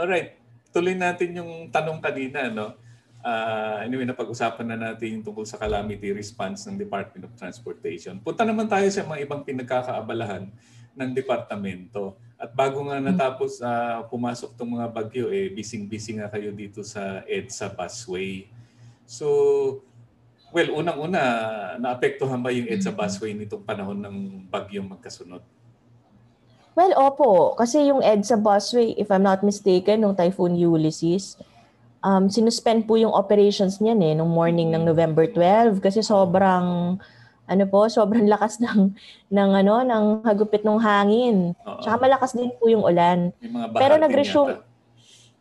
Alright. Tuloy natin yung tanong kanina, no? Uh, anyway, napag-usapan na natin yung tungkol sa calamity response ng Department of Transportation. Punta naman tayo sa mga ibang pinagkakaabalahan ng departamento. At bago nga natapos uh, pumasok tong mga bagyo, eh, bising-bising nga kayo dito sa EDSA busway. So, well, unang-una, naapektuhan ba yung EDSA busway nitong panahon ng bagyong magkasunod? Well, opo. Kasi yung EDSA busway, if I'm not mistaken, nung Typhoon Ulysses, um, sinuspend po yung operations niyan eh, nung morning ng November 12 kasi sobrang ano po, sobrang lakas ng ng ano, ng hagupit ng hangin. Oo. Tsaka malakas din po yung ulan. pero nag-resume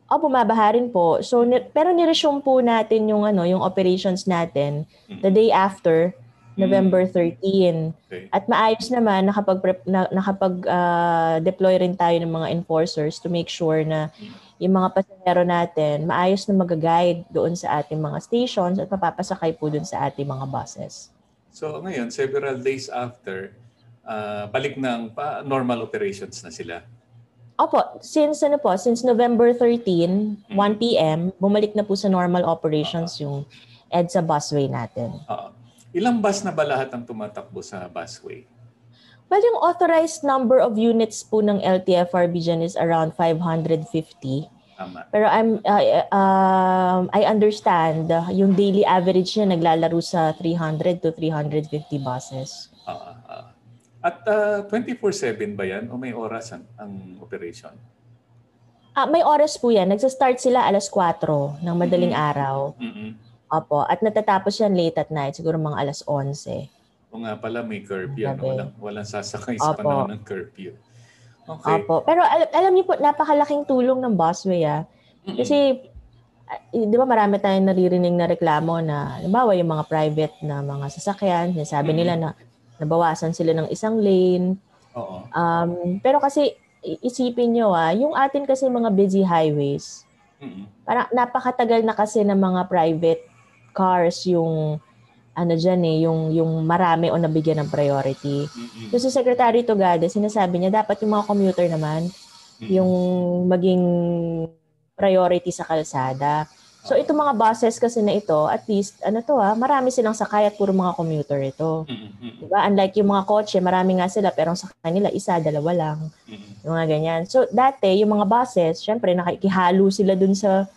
Oh, bumabaha rin po. So ni, pero ni-resume po natin yung ano, yung operations natin the day after November 13. Okay. At maayos naman nakapag na, nakapag uh, deploy rin tayo ng mga enforcers to make sure na yung mga pasahero natin maayos na mag-guide doon sa ating mga stations at mapapasakay po doon sa ating mga buses. So ngayon, several days after, uh, balik ng pa, normal operations na sila. Opo, since ano po, since November 13, 1 p.m., bumalik na po sa normal operations uh-huh. yung EDSA busway natin. Uh-huh. Ilang bus na ba lahat ang tumatakbo sa busway? Well, yung authorized number of units po ng LTFRB dyan is around 550. Tama. Pero I'm uh, uh, I understand uh, yung daily average niya naglalaro sa 300 to 350 buses. Uh, uh. At uh, 24/7 ba 'yan o may oras ang, ang operation? Ah, uh, may oras po 'yan. Nagsa-start sila alas 4 ng madaling mm-hmm. araw. Mm-hmm. Opo, at natatapos yan late at night, siguro mga alas 11. O nga pala, may curfew. Ano? Walang, walang sasakay sa Opo. panahon ng curfew. Okay. Opo. Pero al- alam niyo po, napakalaking tulong ng busway ah. Kasi, mm-hmm. di ba marami tayong naririnig na reklamo na, halimbawa yung mga private na mga sasakyan, sinasabi mm-hmm. nila na nabawasan sila ng isang lane. Oo. Um, pero kasi, isipin nyo ah, yung atin kasi mga busy highways, mm-hmm. parang napakatagal na kasi ng mga private cars yung ano dyan eh, yung, yung marami o nabigyan ng priority. Mm-hmm. So si Secretary Togada, sinasabi niya, dapat yung mga commuter naman, mm-hmm. yung maging priority sa kalsada. So ito mga buses kasi na ito, at least ano to ha, ah, marami silang sakay at puro mga commuter ito. Mm-hmm. Diba? Unlike yung mga kotse, marami nga sila pero sa kanila isa, dalawa lang. Mm-hmm. Yung mga ganyan. So dati, yung mga buses, syempre nakikihalo sila dun sa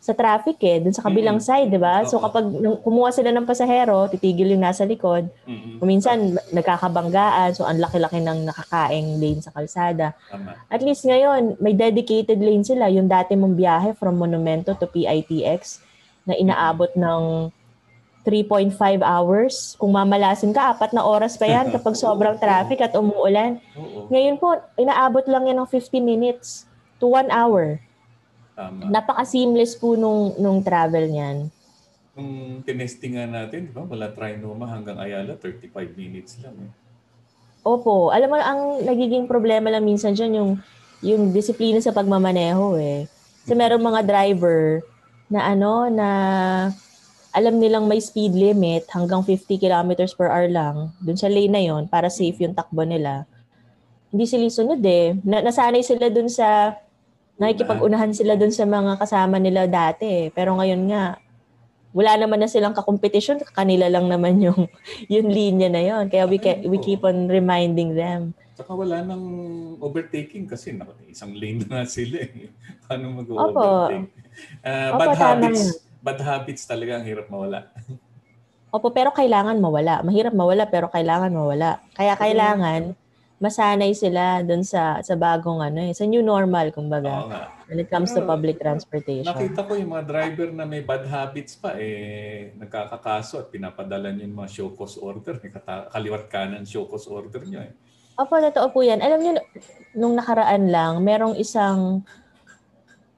sa traffic eh, dun sa kabilang mm-hmm. side, di ba? So kapag kumuha sila ng pasahero, titigil yung nasa likod. Mm-hmm. Minsan nagkakabanggaan, so ang laki-laki ng nakakaing lane sa kalsada. Tama. At least ngayon, may dedicated lane sila. Yung dati mong biyahe from Monumento to PITX na inaabot ng 3.5 hours. Kung mamalasin ka, apat na oras pa yan kapag sobrang traffic at umuulan. Ngayon po, inaabot lang yan ng 50 minutes to 1 hour. Tama. Napaka-seamless po nung, nung travel niyan. Nung tinesting nga natin, di ba, mula Trinoma hanggang Ayala, 35 minutes lang. Eh. Opo. Alam mo, ang nagiging problema lang minsan dyan yung, yung disiplina sa pagmamaneho eh. Kasi meron mga driver na ano, na alam nilang may speed limit hanggang 50 kilometers per hour lang dun sa lane na yon para safe yung takbo nila. Hindi sila sunod eh. Na, nasanay sila dun sa nakikipag-unahan sila dun sa mga kasama nila dati. Eh. Pero ngayon nga, wala naman na silang kakompetisyon, kanila lang naman yung yung linya na yon. Kaya we, ke- we keep on reminding them. Saka wala nang overtaking kasi na, isang lane na sila eh. Paano mag-overtake? Uh, bad Opo, habits, bad habits talaga ang hirap mawala. Opo, pero kailangan mawala. Mahirap mawala pero kailangan mawala. Kaya kailangan masanay sila doon sa sa bagong ano eh, sa new normal kumbaga. Oo nga. When it comes to public transportation. Nakita ko yung mga driver na may bad habits pa eh nagkakakaso at pinapadala niyo yung mga show cause order, eh, kaliwat kanan show cause order niyo eh. Opo, totoo po yan. Alam niyo, nung nakaraan lang, merong isang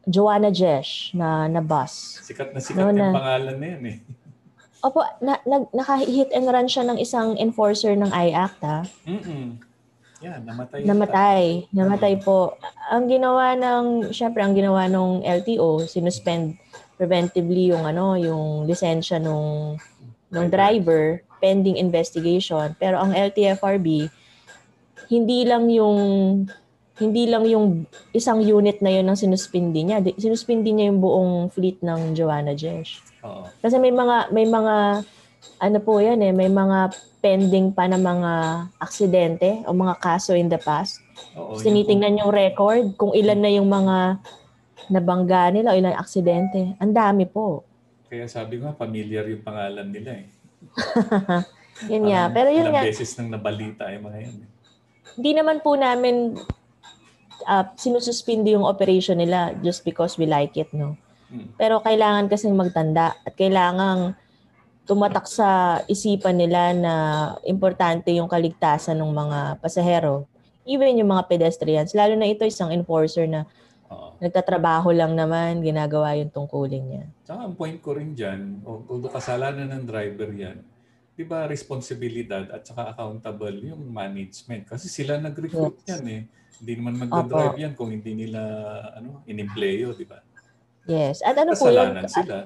Joanna Jesh na, na bus. Sikat na sikat no, yung na, pangalan na yan eh. Opo, na, na, naka-hit and run siya ng isang enforcer ng IACT ha. Mm-mm. Yeah, namatay. Namatay. Namatay po. Ang ginawa ng, syempre, ang ginawa ng LTO, sinuspend preventively yung ano, yung lisensya nung ng driver pending investigation. Pero ang LTFRB, hindi lang yung hindi lang yung isang unit na yun ang sinuspindi niya. Sinuspindi niya yung buong fleet ng Joanna Jesh. Oo. Kasi may mga may mga ano po yan eh, may mga pending pa na mga aksidente o mga kaso in the past. Oo, Tinitingnan yung record kung ilan na yung mga nabangga nila o ilan aksidente. Ang dami po. Kaya sabi ko, familiar yung pangalan nila eh. yun nga. Pero yun nga. beses nang nabalita yung mga yan. Eh. Hindi naman po namin uh, sinususpindi yung operation nila just because we like it, no? Hmm. Pero kailangan kasing magtanda at kailangan tumatak sa isipan nila na importante yung kaligtasan ng mga pasahero, even yung mga pedestrians. Lalo na ito isang enforcer na uh, nagtatrabaho lang naman, ginagawa yung tungkulin niya. Tsaka ang point ko rin dyan, although kasalanan ng driver yan, di ba responsibilidad at saka accountable yung management. Kasi sila nag-recruit yes. yan eh. Hindi naman mag-drive yan kung hindi nila ano, inimpleyo, di ba? Yes. At ano Kasalanan po yun? sila.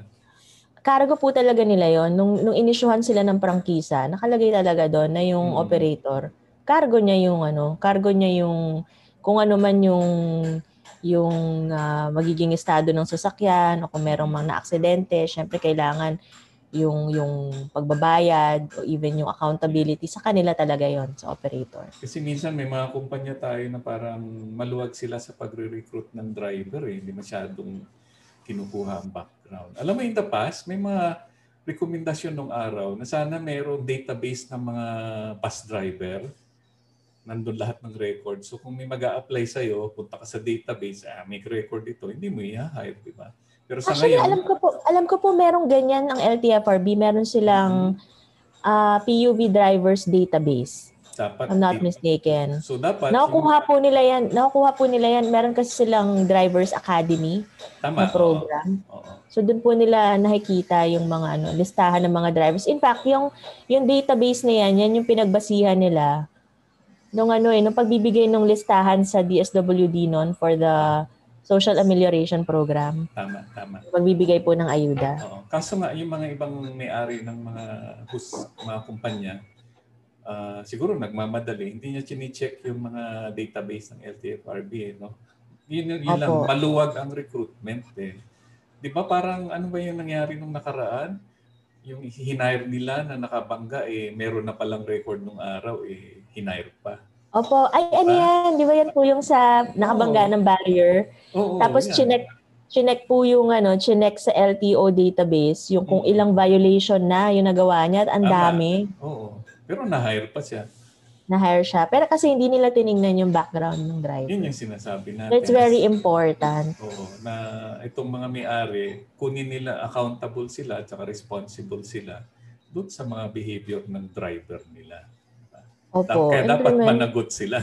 Cargo po talaga nila yon nung, nung inisyuhan sila ng prangkisa, nakalagay talaga doon na yung hmm. operator, cargo niya yung ano, cargo niya yung kung ano man yung yung uh, magiging estado ng sasakyan o kung merong mga na-aksidente, syempre kailangan yung yung pagbabayad o even yung accountability sa kanila talaga yon sa operator. Kasi minsan may mga kumpanya tayo na parang maluwag sila sa pagre-recruit ng driver eh, hindi masyadong kinukuha ang background. Alam mo in the past, may mga rekomendasyon nung araw na sana mayroong database ng mga bus driver. Nandun lahat ng record. So kung may mag apply sa'yo, punta ka sa database, ah, may record ito, hindi mo i-hire, di ba? Pero sa Actually, ngayon, alam ko po, alam ko po merong ganyan ang LTFRB. Meron silang mm-hmm. uh, PUV drivers database. Dapat I'm not mistaken. So dapat nakukuha po nila yan. Nakukuha po nila yan. Meron kasi silang Drivers Academy Tama, na program. Oo, oo. So doon po nila nakikita yung mga ano, listahan ng mga drivers. In fact, yung yung database na yan, yan yung pinagbasihan nila nung ano eh, nung pagbibigay ng listahan sa DSWD noon for the social amelioration program. Tama, tama. Pagbibigay po ng ayuda. Oo. Kaso nga, yung mga ibang may-ari ng mga hus, mga kumpanya, uh, siguro nagmamadali. Hindi niya chine-check yung mga database ng LTFRB. Eh, no? Yun, yun lang, maluwag ang recruitment. Eh. Di ba parang ano ba yung nangyari nung nakaraan? Yung hinire nila na nakabangga, eh, meron na palang record nung araw, eh, hinire pa. Opo. Ay, ano yan? Di ba yan po yung sa nakabangga Oo. ng barrier? Oo, Tapos, chinek, chinek po yung ano, chinek sa LTO database, yung kung ilang violation na yung nagawa niya at ang dami. Oo. Pero na-hire pa siya. Na-hire siya. Pero kasi hindi nila tiningnan yung background ng driver. Yun yung sinasabi natin. It's very important. Oo. Na itong mga may-ari, kunin nila accountable sila at saka responsible sila doon sa mga behavior ng driver nila. Opo. Kaya dapat managot sila.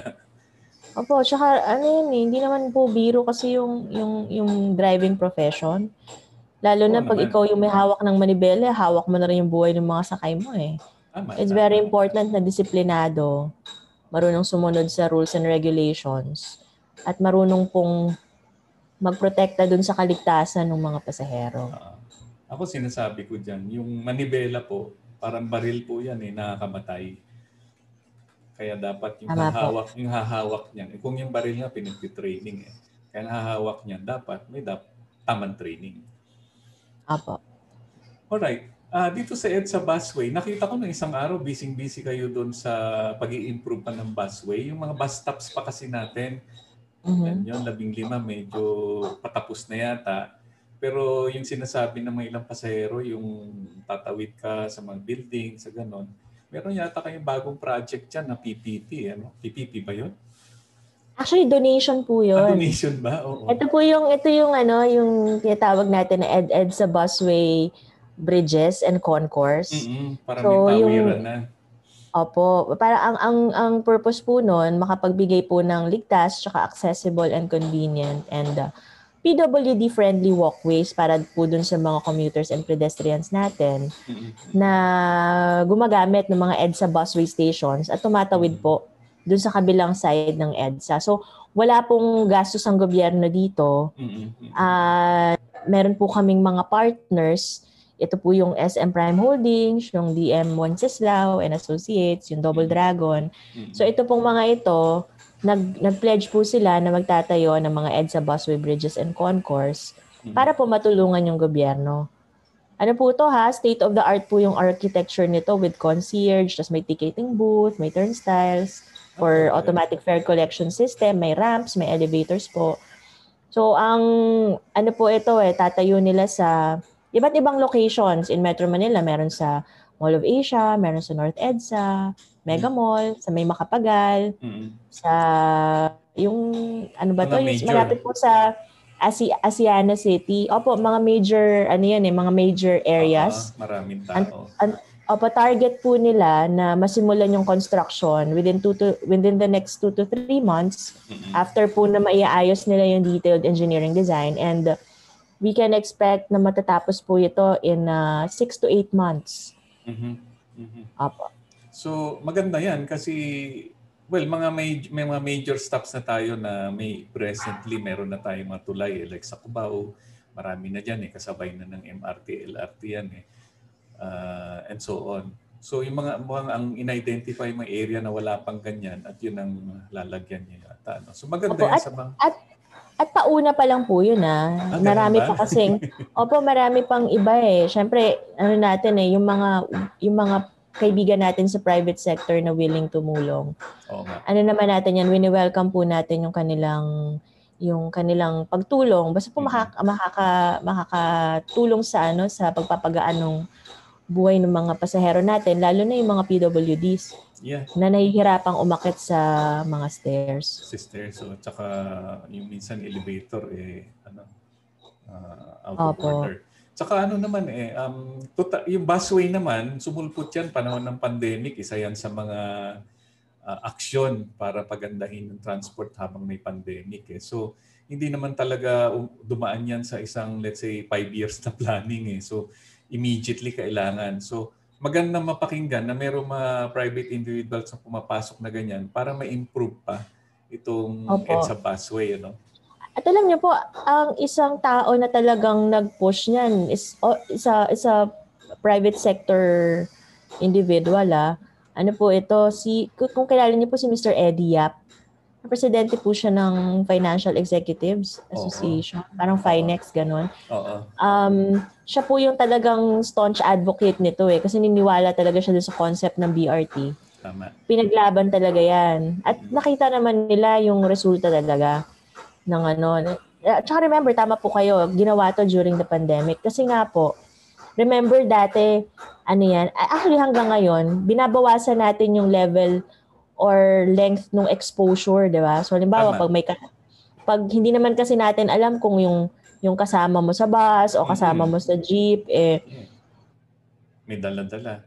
Opo, tsaka ano yun eh, hindi naman po biro kasi yung, yung, yung driving profession. Lalo na pag naman. ikaw yung may hawak ng manibela, hawak mo na rin yung buhay ng mga sakay mo eh. Tama, It's very important na disiplinado, marunong sumunod sa rules and regulations, at marunong pong magprotekta dun sa kaligtasan ng mga pasahero. Uh, ako sinasabi ko dyan, yung manibela po, parang baril po yan eh, nakakamatay. Kaya dapat yung Tama hahawak, po. yung hahawak niyan. Eh, kung yung baril nga pinagtitraining eh. Kaya hahawak niyan, dapat may dap tamang training. Apo. Alright. Uh, dito sa EDSA busway, nakita ko ng isang araw, busy-busy kayo doon sa pag improve pa ng busway. Yung mga bus stops pa kasi natin, mm-hmm. yan yun, labing lima, medyo patapos na yata. Pero yung sinasabi ng mga ilang pasahero, yung tatawid ka sa mga building, sa ganon, meron yata kayong bagong project dyan na PPP. Ano? PPP ba yun? Actually, donation po yun. Ah, donation ba? Oo. Ito po yung, ito yung ano, yung tinatawag natin na ED-ED sa busway bridges and concourse. Mm-hmm. Para so, may yung, na. Opo. Para ang, ang, ang purpose po nun, makapagbigay po ng ligtas, tsaka accessible and convenient and uh, PWD-friendly walkways para po dun sa mga commuters and pedestrians natin mm-hmm. na gumagamit ng mga EDSA busway stations at tumatawid po dun sa kabilang side ng EDSA. So, wala pong gastos ang gobyerno dito. Mm-hmm. Uh, meron po kaming mga partners ito po yung SM Prime Holdings, yung DM Wenceslao and Associates, yung Double mm. Dragon. So ito pong mga ito, nag, nag-pledge po sila na magtatayo ng mga EDSA busway bridges and concourse mm-hmm. para po matulungan yung gobyerno. Ano po to ha? State of the art po yung architecture nito with concierge, tas may ticketing booth, may turnstiles for okay. automatic fare collection system, may ramps, may elevators po. So ang ano po ito eh, tatayo nila sa iba't ibang locations in Metro Manila. Meron sa Mall of Asia, meron sa North EDSA, Mega mm. Mall, sa May Makapagal, mm-hmm. sa yung ano ba to? Yung malapit po sa Asi Asiana City. Opo, mga major ano yan eh, mga major areas. Uh, maraming tao. An, an, opo, target po nila na masimulan yung construction within two to within the next two to three months mm-hmm. after po na maiaayos nila yung detailed engineering design and we can expect na matatapos po ito in uh, six to eight months. Mm-hmm. Mm-hmm. Apo. So maganda yan kasi well mga may, may mga major stops na tayo na may presently meron na tayong mga tulay eh, like sa Cubao, marami na diyan eh kasabay na ng MRT, LRT yan eh. Uh, and so on. So yung mga mukhang ang in-identify mga area na wala pang ganyan at yun ang lalagyan niya yata. No? So maganda Opo, yan at, sa mga... At at pauna pa lang po yun ah. ah marami pa kasing Opo, marami pang iba eh. Syempre, ano natin eh, yung mga yung mga kaibigan natin sa private sector na willing tumulong. Oo nga. Ano naman natin yan, wini-welcome po natin yung kanilang yung kanilang pagtulong basta po mm-hmm. makaka, makaka makakatulong sa ano sa pagpapagaan ng buhay ng mga pasahero natin lalo na yung mga PWDs. Yeah. Na nahihirapang umakit sa mga stairs. Sa stairs. So, tsaka yung minsan elevator, eh, ano, uh, out of order. Tsaka ano naman eh, um, tuta, yung busway naman, sumulpot yan panahon ng pandemic. Isa yan sa mga uh, aksyon para pagandahin ng transport habang may pandemic. Eh. So, hindi naman talaga dumaan yan sa isang, let's say, five years na planning. Eh. So, immediately kailangan. So, magandang mapakinggan na mayroong mga private individuals na pumapasok na ganyan para ma-improve pa itong Opo. EDSA busway. Ano? At alam niyo po, ang isang tao na talagang nag-push niyan is oh, isa isa private sector individual ah. Ano po ito si kung kilala niyo po si Mr. Eddie Yap presidente po siya ng Financial Executives Association. Oo. Parang Finex, ganun. Oo. Um, siya po yung talagang staunch advocate nito eh. Kasi niniwala talaga siya sa concept ng BRT. Tama. Pinaglaban talaga yan. At nakita naman nila yung resulta talaga ng ano. At saka remember, tama po kayo, ginawa to during the pandemic. Kasi nga po, remember dati, ano yan, actually hanggang ngayon, binabawasan natin yung level or length ng exposure, 'di ba? So halimbawa pag may pag hindi naman kasi natin alam kung yung yung kasama mo sa bus o kasama mo sa jeep eh may dala-dala.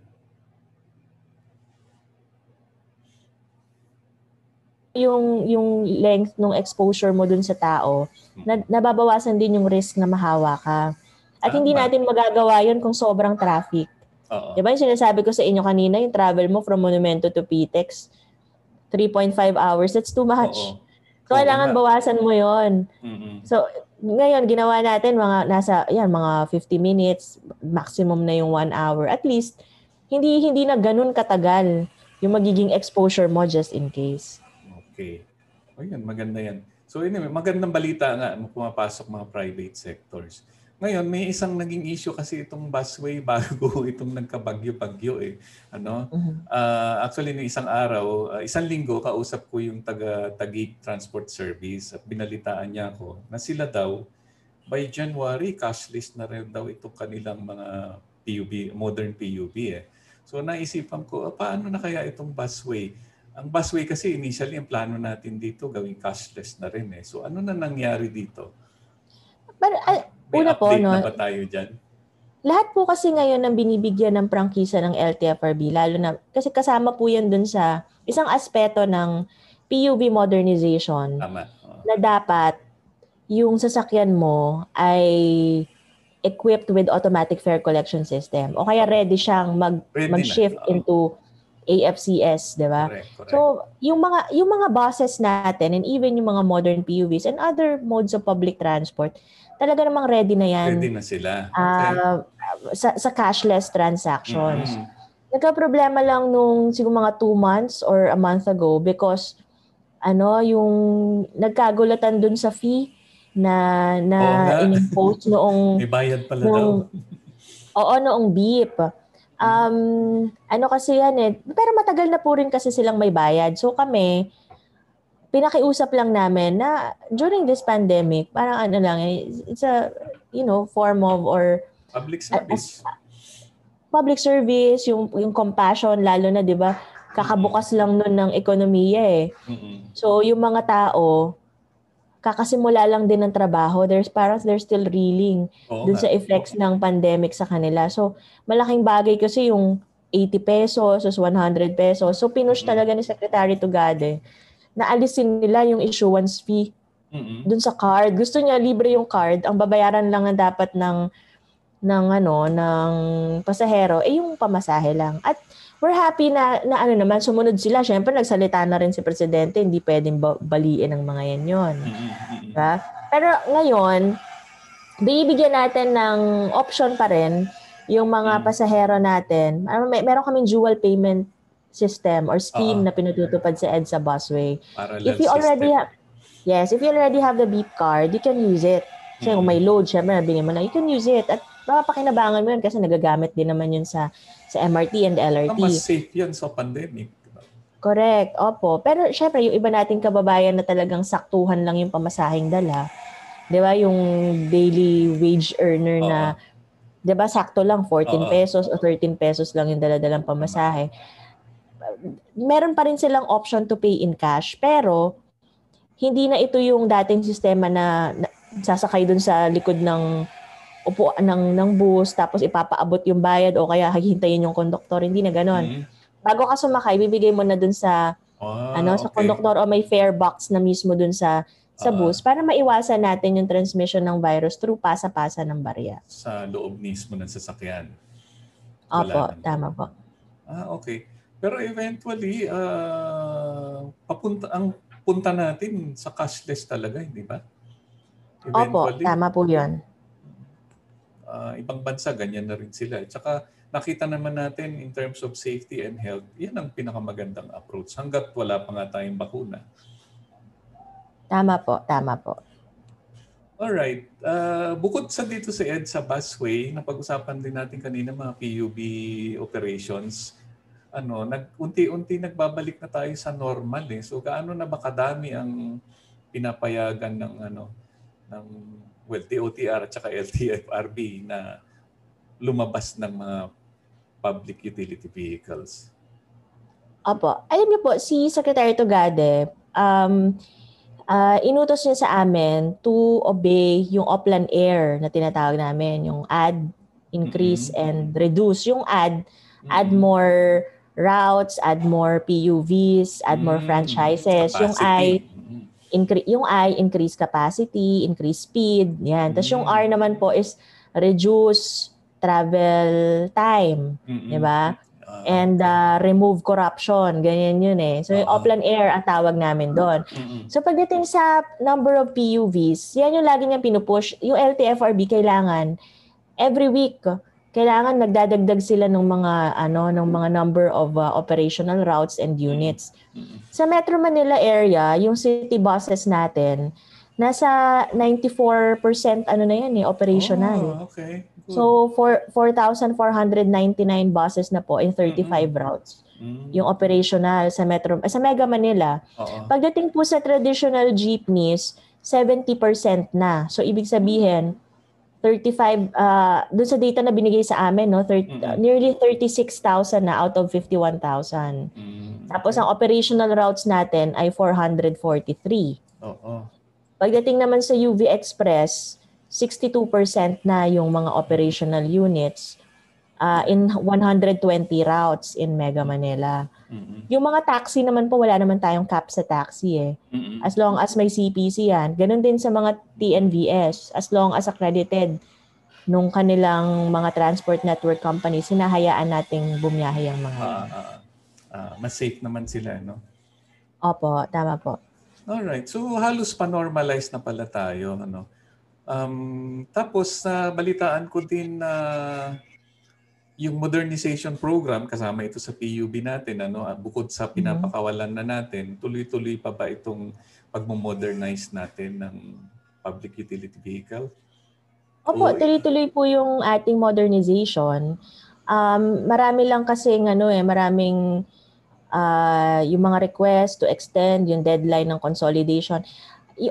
yung yung length ng exposure mo dun sa tao, na, nababawasan din yung risk na mahawa ka. At hindi natin magagawa yun kung sobrang traffic. Oo. Di ba yung sinasabi ko sa inyo kanina, yung travel mo from Monumento to Pitex, 3.5 hours, that's too much. Oo. So, Oo, kailangan na. bawasan mo yon. Mm-hmm. So, ngayon, ginawa natin mga nasa, yan, mga 50 minutes, maximum na yung 1 hour. At least, hindi hindi na ganun katagal yung magiging exposure mo just in case. Okay. O yan, maganda yan. So anyway, magandang balita nga pumapasok mga private sectors. Ngayon, may isang naging issue kasi itong busway bago itong nagkabagyo-bagyo eh. Ano? Uh, actually, no isang araw, uh, isang linggo, kausap ko yung taga Tagig Transport Service at binalitaan niya ako na sila daw by January, cashless na rin daw itong kanilang mga PUB, modern PUB eh. So naisipan ko, ah, paano na kaya itong busway? Ang busway kasi initially, ang plano natin dito gawing cashless na rin eh. So ano na nangyari dito? But, uh, may Una po, no, na ba tayo dyan? Lahat po kasi ngayon ng binibigyan ng prangkisa ng LTFRB, lalo na, kasi kasama po yan dun sa isang aspeto ng PUV modernization Tama. Oh. na dapat yung sasakyan mo ay equipped with automatic fare collection system o kaya ready siyang mag ready mag-shift na. into AFCS, 'di ba? So, yung mga yung mga buses natin and even yung mga modern PUVs and other modes of public transport, talaga namang ready na yan. Ready na sila. Ah, okay. Uh, sa, sa cashless transactions. Mm-hmm. Nagka-problema lang nung siguro mga two months or a month ago because ano, yung nagkagulatan dun sa fee na na in-impose noong May bayad pala noong, daw. Oo, noong beep. Um, ano kasi yan eh, pero matagal na po rin kasi silang may bayad. So kami, pinakiusap lang namin na during this pandemic, parang ano lang, eh, it's a, you know, form of or public service. Uh, public service, yung yung compassion lalo na 'di ba? Kakabukas lang nun ng ekonomiya eh. Mm-hmm. So yung mga tao kakasimula lang din ng trabaho. There's parang they're still reeling Oo, dun sa effects ng pandemic sa kanila. So malaking bagay kasi yung 80 pesos, 100 pesos. So pinush mm-hmm. talaga ni Secretary Tugade na alisin nila yung issuance fee mm-hmm. dun sa card. Gusto niya libre yung card, ang babayaran lang na dapat ng ng ano ng pasahero eh yung pamasahe lang. At we're happy na na ano naman sumunod sila. Syempre nagsalita na rin si presidente, hindi pwedeng baliin ng mga yan yon. Mm-hmm. Diba? Pero ngayon, bibigyan natin ng option pa rin yung mga mm. pasahero natin. May, meron kaming dual payment system or scheme uh-huh. na pinatutupad sa EDSA busway. Parallel if you already have Yes, if you already have the beep card, you can use it. Kasi mm-hmm. kung may load, syempre nabili mo na, you can use it. At mapapakinabangan mo yun kasi nagagamit din naman yun sa sa MRT and LRT. Mas safe yan sa pandemic. Correct, opo. Pero syempre, yung iba nating kababayan na talagang saktuhan lang yung pamasahing dala. Di ba? Yung daily wage earner uh-huh. na, di ba, sakto lang, 14 uh-huh. pesos o 13 pesos lang yung daladalang pamasahe meron pa rin silang option to pay in cash, pero hindi na ito yung dating sistema na, na sasakay dun sa likod ng upo ng ng bus tapos ipapaabot yung bayad o kaya hihintayin yung konduktor hindi na ganoon mm-hmm. bago ka sumakay bibigay mo na dun sa oh, ano okay. sa konduktor o may fare box na mismo dun sa sa uh, bus para maiwasan natin yung transmission ng virus through pasa-pasa ng barya sa loob mismo ng sasakyan Opo, tama po. Ah, okay. Pero eventually, uh, papunta, ang punta natin sa cashless talaga, hindi ba? Opo, tama po yun. Uh, ibang bansa, ganyan na rin sila. At saka nakita naman natin in terms of safety and health, yan ang pinakamagandang approach hanggat wala pa nga tayong bakuna. Tama po, tama po. Alright. Uh, bukod sa dito sa EDSA busway, napag-usapan din natin kanina mga PUB operations ano, nag unti-unti nagbabalik na tayo sa normal eh. So gaano na ba kadami ang pinapayagan ng ano ng well DOTR at saka LTFRB na lumabas ng mga public utility vehicles? Opo. Alam niyo po, si Secretary Tugade, um, uh, inutos niya sa amin to obey yung Oplan Air na tinatawag namin, yung add, increase, mm-hmm. and reduce. Yung add, mm-hmm. add more routes, add more PUVs, add more mm, franchises. Capacity. Yung I increase yung I increase capacity, increase speed, yan. Tapos yung R mm. naman po is reduce travel time, mm-hmm. 'di ba? Uh, And uh, remove corruption, ganyan yun eh. So yung uh-huh. Upland Air ang tawag namin doon. Mm-hmm. So pagdating sa number of PUVs, yan yung lagi niyang pinupush. Yung LTFRB kailangan every week kailangan nagdadagdag sila ng mga ano ng mga number of uh, operational routes and units. Sa Metro Manila area, yung city buses natin nasa 94% ano na yan eh operational. Oh, okay. Good. So for 4,499 buses na po in 35 mm-hmm. routes. Mm-hmm. Yung operational sa Metro sa Mega Manila. Uh-oh. Pagdating po sa traditional jeepneys, 70% na. So ibig sabihin 35 uh doon sa data na binigay sa amin no 30, mm-hmm. uh, nearly 36,000 na out of 51,000. Mm-hmm. Tapos ang operational routes natin ay 443. Oo. Pagdating naman sa UV Express, 62% na yung mga operational units uh, in 120 routes in Mega Manila. Mm-hmm. Yung mga taxi naman po, wala naman tayong cap sa taxi eh. Mm-hmm. As long as may CPC yan. Ganon din sa mga TNVS. As long as accredited nung kanilang mga transport network companies, sinahayaan nating bumiyahe ang mga uh, uh, uh, mas safe naman sila, no? Opo, tama po. Alright. So halos pa-normalize na pala tayo. Ano? Um, tapos, uh, balitaan ko din na uh, yung modernization program kasama ito sa PUB natin ano ah, bukod sa mm-hmm. pinapakawalan na natin tuloy-tuloy pa ba itong pagmo-modernize natin ng public utility vehicle? Opo, tuloy-tuloy po yung ating modernization. Um, marami lang kasi ano eh, maraming uh, yung mga request to extend yung deadline ng consolidation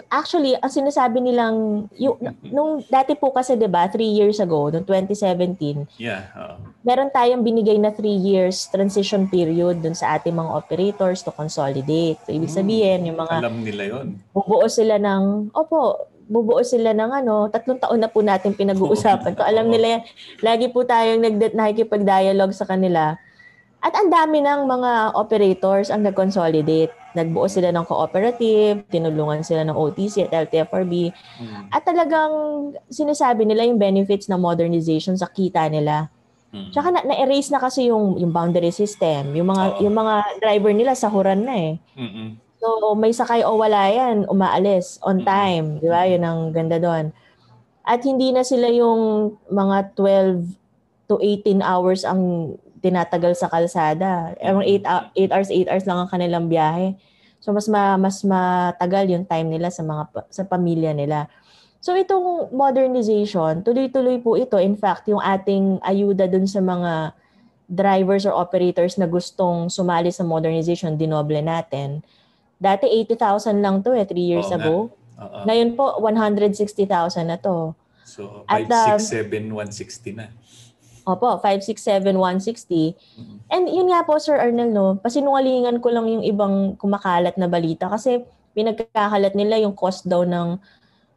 actually, ang sinasabi nilang, yung, nung dati po kasi, di ba, three years ago, noong 2017, yeah, uh, meron tayong binigay na three years transition period dun sa ating mga operators to consolidate. So, ibig hmm, sabihin, yung mga... Alam nila yon Bubuo sila ng, opo, bubuo sila ng ano, tatlong taon na po natin pinag-uusapan. So, alam nila yan. Lagi po tayong nag- nakikipag-dialogue sa kanila. At ang dami ng mga operators ang nag-consolidate nagbuo sila ng cooperative, tinulungan sila ng OTC at LTFRB. Mm. At talagang sinasabi nila yung benefits ng modernization sa kita nila. Mm. Tsaka na, na-erase na kasi yung yung boundary system. Yung mga Oo. yung mga driver nila sa huran na eh. Mm-mm. So may sakay o wala yan, umaalis on time. 'di ba? 'Yun ang ganda doon. At hindi na sila yung mga 12 to 18 hours ang tinatagal sa kalsada. Ang 8 8 hours 8 hours lang ang kanilang biyahe. So mas ma, mas matagal yung time nila sa mga sa pamilya nila. So itong modernization, tuloy-tuloy po ito. In fact, yung ating ayuda dun sa mga drivers or operators na gustong sumali sa modernization, dinoble natin. Dati 80,000 lang to eh, 3 years Oo, ago. Uh-uh. Ngayon po, 160,000 na to. So, 5, At, 6, 7, 160 na. Opo, 567 160. Mm-hmm. And yun nga po Sir Arnel no, pasinungalingan ko lang yung ibang kumakalat na balita kasi pinagkakalat nila yung cost daw ng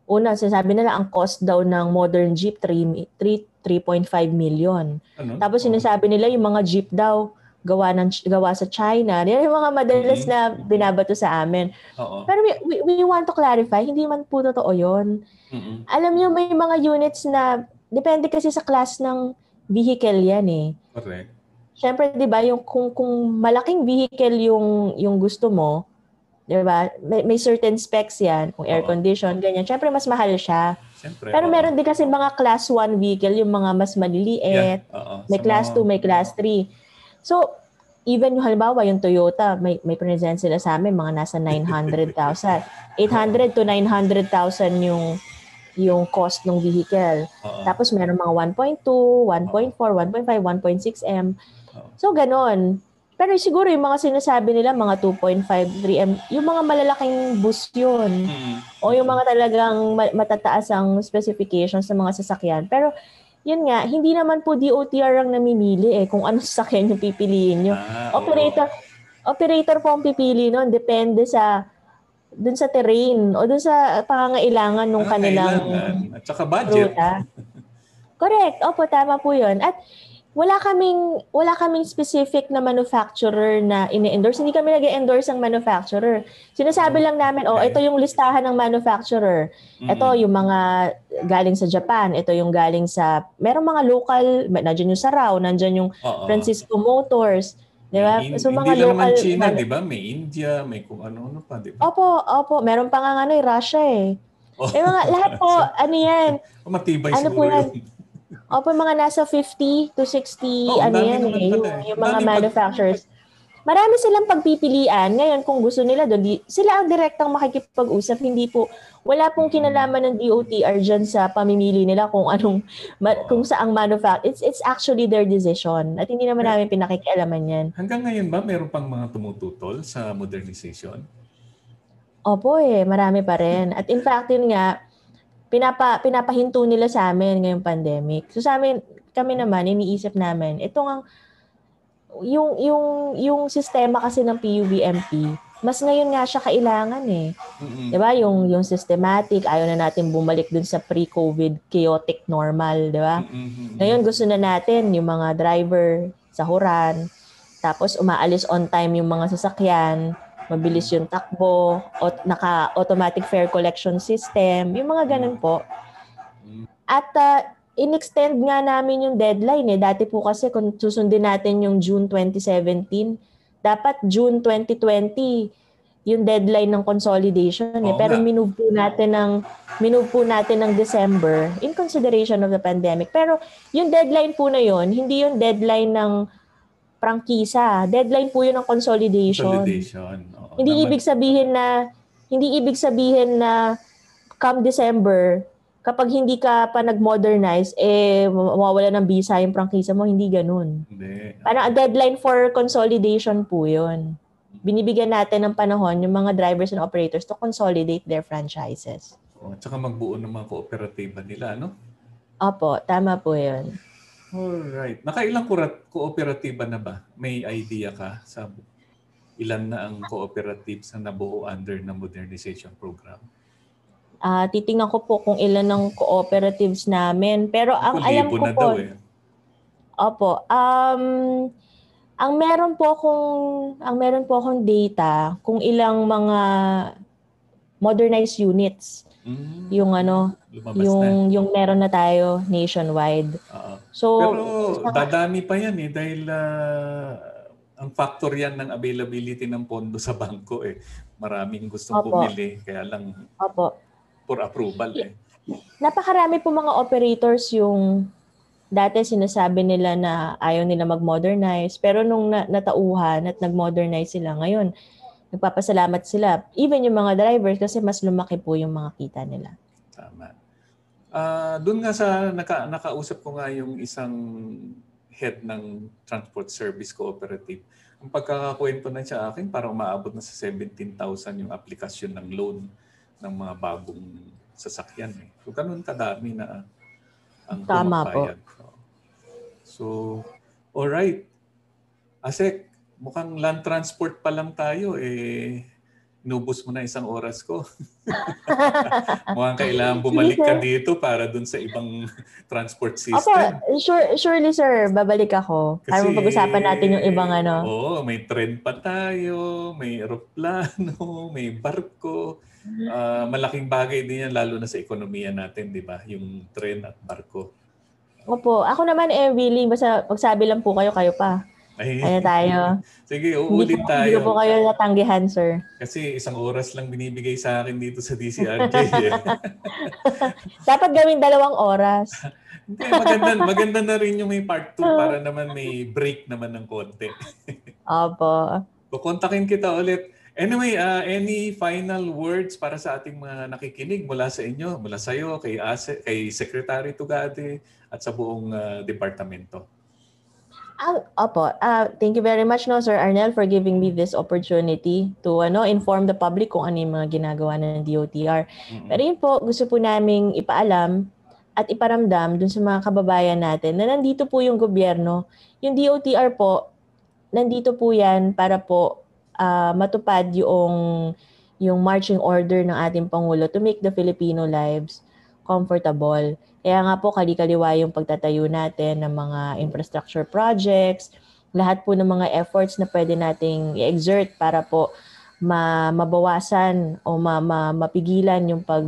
una sinasabi nila ang cost daw ng modern jeep 3 3.5 million. Ano? Tapos sinasabi nila yung mga jeep daw gawa ng gawa sa China. Yan yung mga madalas mm-hmm. na binabato sa amin. Oo. Pero we, we, we want to clarify, hindi man po totoo 'yon. Mm-hmm. Alam niyo may mga units na depende kasi sa class ng vehicle yan eh. Correct. Siyempre, 'di ba, yung kung kung malaking vehicle yung yung gusto mo, 'di ba? May, may certain specs 'yan, kung air condition, ganyan. Siyempre mas mahal siya. Siyempre. Pero meron din kasi mga class 1 vehicle, yung mga mas maliliit. Yeah. May Sa class 2, may class 3. So, even yung halimbawa, yung Toyota, may, may present sila sa amin, mga nasa 900,000. 800 to 900,000 yung yung cost ng vehicle. Uh-huh. Tapos meron mga 1.2, 1.4, 1.5, 1.6 M. So ganon. Pero siguro yung mga sinasabi nila, mga 2.5, 3 M, yung mga malalaking bus yun. Mm-hmm. O yung mga talagang matataas ang specifications ng mga sasakyan. Pero yun nga, hindi naman po DOTR ang namimili eh kung anong sasakyan yung pipiliin nyo. Ah, operator, oh. operator po ang pipili nun. Depende sa dun sa terrain o dun sa pangangailangan ng kanilang at saka budget. Ruta. Correct. Opo, tama po 'yon. At wala kaming wala kaming specific na manufacturer na ini-endorse. Hindi kami nag-endorse ng manufacturer. Sinasabi lang namin, oh, ito yung listahan ng manufacturer. Ito yung mga galing sa Japan, ito yung galing sa merong mga local, nandiyan yung Sarao, nandiyan yung Francisco Motors. Di ba? So, mga hindi local, naman China, di ba? May India, may kung ano-ano pa, di ba? Opo, opo. Meron pa nga ano, eh, Russia eh. Oh. Eh, mga, lahat po, ano yan? Oh, matibay ano siguro po yan? Opo, mga nasa 50 to 60, oh, ano yan eh, yung, eh. yung mga manufacturers. Pag- marami silang pagpipilian. Ngayon, kung gusto nila doon, sila ang direktang makikipag-usap. Hindi po, wala pong kinalaman ng DOTR dyan sa pamimili nila kung anong, kung saang manufacture. It's, it's actually their decision. At hindi naman namin pinakikialaman yan. Hanggang ngayon ba, meron pang mga tumututol sa modernization? Opo eh, marami pa rin. At in fact, yun nga, pinapa, pinapahinto nila sa amin ngayong pandemic. So sa amin, kami naman, iniisip namin, ito nga, yung yung yung sistema kasi ng PUBMP, mas ngayon nga siya kailangan eh. Mm-hmm. 'Di ba? Yung yung systematic, ayaw na natin bumalik dun sa pre-COVID chaotic normal, 'di ba? Mm-hmm. Ngayon gusto na natin yung mga driver sa huran, tapos umaalis on time yung mga sasakyan, mabilis yung takbo, o, naka automatic fare collection system, yung mga ganun po. At uh, in-extend nga namin yung deadline eh. Dati po kasi kung susundin natin yung June 2017, dapat June 2020 yung deadline ng consolidation eh. Oo Pero nga. minove po natin ng minove po natin ng December in consideration of the pandemic. Pero yung deadline po na yon, hindi yung deadline ng prangkisa. Deadline po yun ng consolidation. Consolidation. Oo, Hindi naman. ibig sabihin na hindi ibig sabihin na come December kapag hindi ka pa nag-modernize eh mawawala ng visa yung prangkisa mo, hindi ganun. Hindi. Parang a deadline for consolidation po 'yun. Binibigyan natin ng panahon yung mga drivers and operators to consolidate their franchises. Oh, tsaka magbuo ng mga kooperatiba nila, no? Opo, tama po 'yun. Alright. Nakailang kurat kooperatiba na ba? May idea ka sa ilan na ang cooperatives na nabuo under ng modernization program? Ah, titingnan ko po kung ilan ng cooperatives namin. Pero ang Ako, alam ko po, eh. Opo. Um, ang meron po akong ang meron po akong data kung ilang mga modernized units Mm, yung ano lumabas na. yung yung meron na tayo nationwide. Oo. So Pero dadami pa yan eh dahil ah, ang factor yan ng availability ng pondo sa bangko eh. Maraming gustong Opo. bumili kaya lang opo. For approval eh. Napakarami po mga operators yung dati sinasabi nila na ayaw nila mag-modernize pero nung na- natauhan at nag-modernize sila ngayon nagpapasalamat sila even yung mga drivers kasi mas lumaki po yung mga kita nila. Tama. Ah, doon nga sa naka, nakausap ko nga yung isang head ng transport service cooperative. Ang pagkakakwento na siya akin, parang maabot na sa 17,000 yung aplikasyon ng loan ng mga bagong sasakyan. Eh. So, ganun kadami na ang Tama po. So, alright. Asek, mukhang land transport pa lang tayo. Eh, inubos mo na isang oras ko. Mukhang kailangan bumalik ka dito para dun sa ibang transport Opo, system. sure, surely sir, babalik ako. Para Kasi- mapag-usapan natin yung ibang ano. Oo, may trend pa tayo, may eroplano, may barko. Ah, malaking bagay din yan lalo na sa ekonomiya natin, di ba? Yung tren at barko. Opo, ako naman eh willing basta magsabi lang po kayo kayo pa. Ay, Ano tayo? sige, uulit po, hindi ko po tayo. kayo natanggihan, sir. Kasi isang oras lang binibigay sa akin dito sa DCRJ. eh. Dapat gawing dalawang oras. Hindi, maganda, maganda na rin yung may part 2 para naman may break naman ng konti. Opo. Kukontakin kita ulit. Anyway, uh, any final words para sa ating mga nakikinig mula sa inyo, mula sa iyo, kay, Ase, kay Secretary Tugade at sa buong uh, departamento? Ah, opo. Ah, thank you very much no Sir Arnel for giving me this opportunity to ano inform the public kung ano yung mga ginagawa ng DOTR. Mm-mm. Pero yun po, gusto po naming ipaalam at iparamdam dun sa mga kababayan natin na nandito po yung gobyerno. Yung DOTR po, nandito po yan para po ah, matupad yung, yung marching order ng ating Pangulo to make the Filipino lives comfortable. Kaya nga po kali-kaliwa yung pagtatayo natin ng mga infrastructure projects, lahat po ng mga efforts na pwede nating i-exert para po ma mabawasan o ma, ma- mapigilan yung pag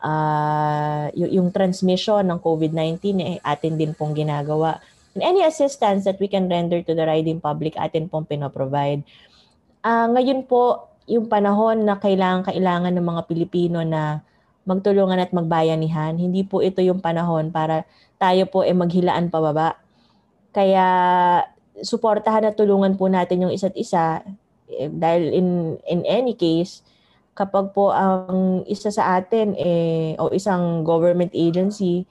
ah, y- yung transmission ng COVID-19 eh atin din pong ginagawa. And any assistance that we can render to the riding public atin pong pinoprovide. Ah, ngayon po yung panahon na kailangan kailangan ng mga Pilipino na magtulungan at magbayanihan. Hindi po ito yung panahon para tayo po ay maghilaan pababa. Kaya suportahan at tulungan po natin yung isa't isa eh, dahil in in any case kapag po ang isa sa atin eh o isang government agency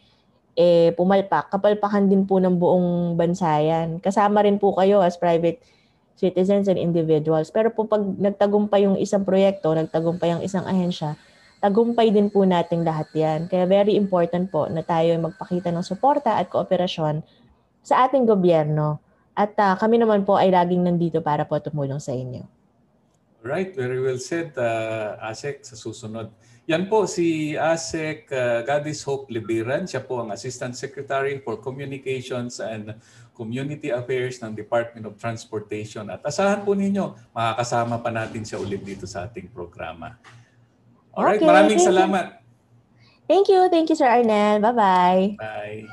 eh pumalpak, kapalpakan din po ng buong bansa yan. Kasama rin po kayo as private citizens and individuals. Pero po pag nagtagumpay yung isang proyekto, nagtagumpay ang isang ahensya, tagumpay din po nating lahat yan. Kaya very important po na tayo ay magpakita ng suporta at kooperasyon sa ating gobyerno. At ah, kami naman po ay laging nandito para po tumulong sa inyo. Right, very well said, uh, Asek, sa susunod. Yan po si Asek uh, Gadis Hope Libiran. Siya po ang Assistant Secretary for Communications and Community Affairs ng Department of Transportation. At asahan po ninyo, makakasama pa natin siya ulit dito sa ating programa. Alright, Okay, maraming thank you. salamat. Thank you. Thank you, Sir Arnel. Bye-bye. Bye.